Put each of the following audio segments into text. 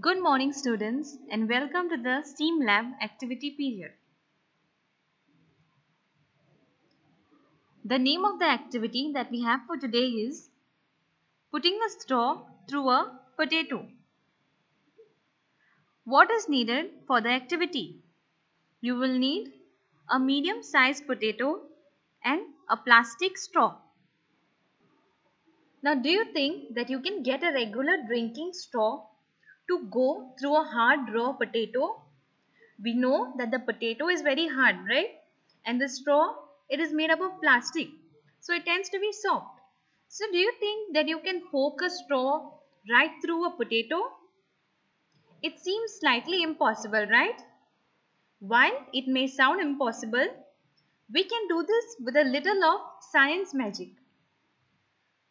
Good morning students and welcome to the STEAM lab activity period. The name of the activity that we have for today is putting a straw through a potato. What is needed for the activity? You will need a medium sized potato and a plastic straw. Now do you think that you can get a regular drinking straw to go through a hard raw potato? We know that the potato is very hard, right? And the straw, it is made up of plastic. So it tends to be soft. So do you think that you can poke a straw right through a potato? It seems slightly impossible, right? While it may sound impossible, we can do this with a little of science magic.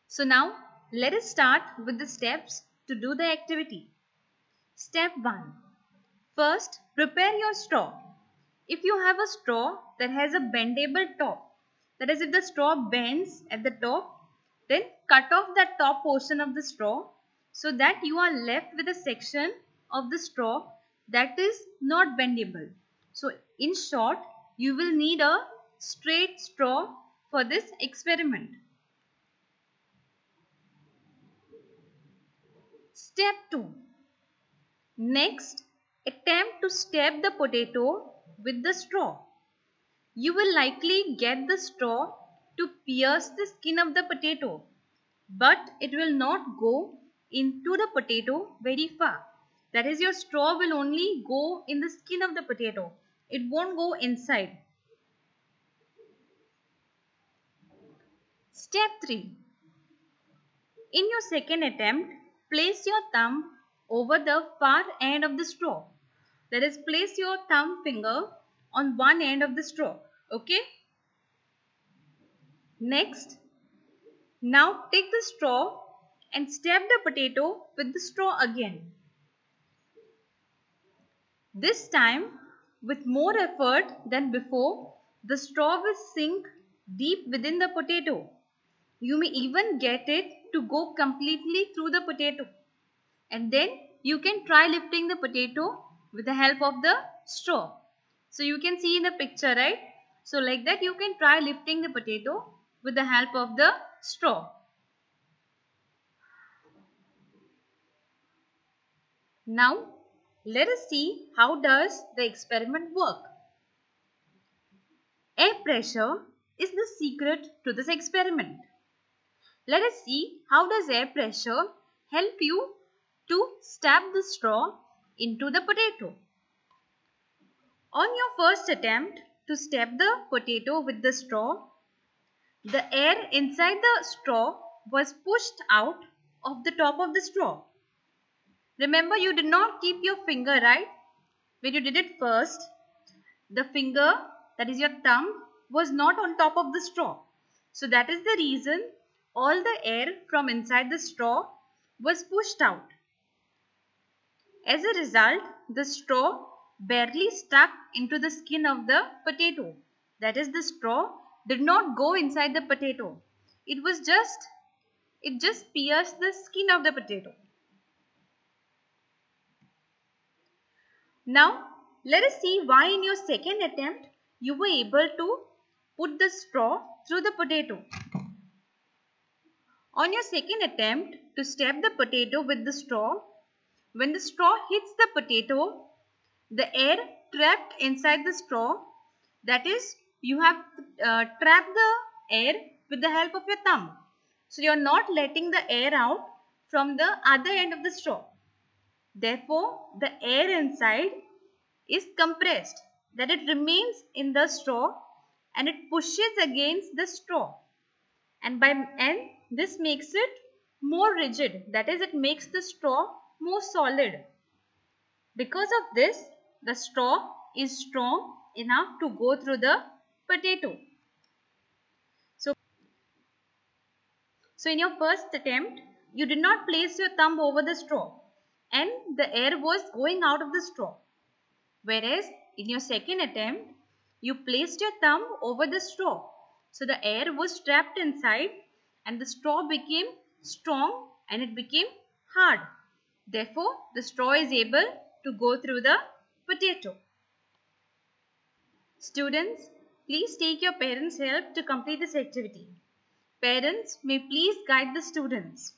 So now let us start with the steps to do the activity. Step 1. First, prepare your straw. If you have a straw that has a bendable top, that is if the straw bends at the top, then cut off that top portion of the straw so that you are left with a section of the straw that is not bendable. So in short, you will need a straight straw for this experiment. Step 2. Next, attempt to stab the potato with the straw. You will likely get the straw to pierce the skin of the potato, but it will not go into the potato very far. That is, your straw will only go in the skin of the potato. It won't go inside. Step 3. In your second attempt, place your thumb over the far end of the straw. That is, place your thumb finger on one end of the straw. Okay. Next, now take the straw and stab the potato with the straw again. This time, with more effort than before, the straw will sink deep within the potato. You may even get it to go completely through the potato. And then you can try lifting the potato with the help of the straw. So you can see in the picture, right? So like that you can try lifting the potato with the help of the straw. Now let us see how does the experiment work. Air pressure is the secret to this experiment. Let us see how does air pressure help you to stab the straw into the potato. On your first attempt to stab the potato with the straw, the air inside the straw was pushed out of the top of the straw. Remember you did not keep your finger right when you did it first. The finger that is your thumb was not on top of the straw. So that is the reason all the air from inside the straw was pushed out. As a result, the straw barely stuck into the skin of the potato. That is, the straw did not go inside the potato. It was just, it just pierced the skin of the potato. Now, let us see why in your second attempt you were able to put the straw through the potato. On your second attempt to stab the potato with the straw, when the straw hits the potato, the air trapped inside the straw, that is, you have uh, trapped the air with the help of your thumb. So, you are not letting the air out from the other end of the straw. Therefore, the air inside is compressed, that it remains in the straw and it pushes against the straw. And by and this makes it more rigid, that is, it makes the straw more solid. Because of this, the straw is strong enough to go through the potato. So, so in your first attempt, you did not place your thumb over the straw and the air was going out of the straw. Whereas in your second attempt, you placed your thumb over the straw. So the air was trapped inside and the straw became strong and it became hard. Therefore, the straw is able to go through the potato. Students, please take your parents' help to complete this activity. Parents may please guide the students.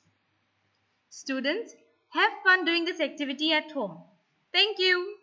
Students, have fun doing this activity at home. Thank you.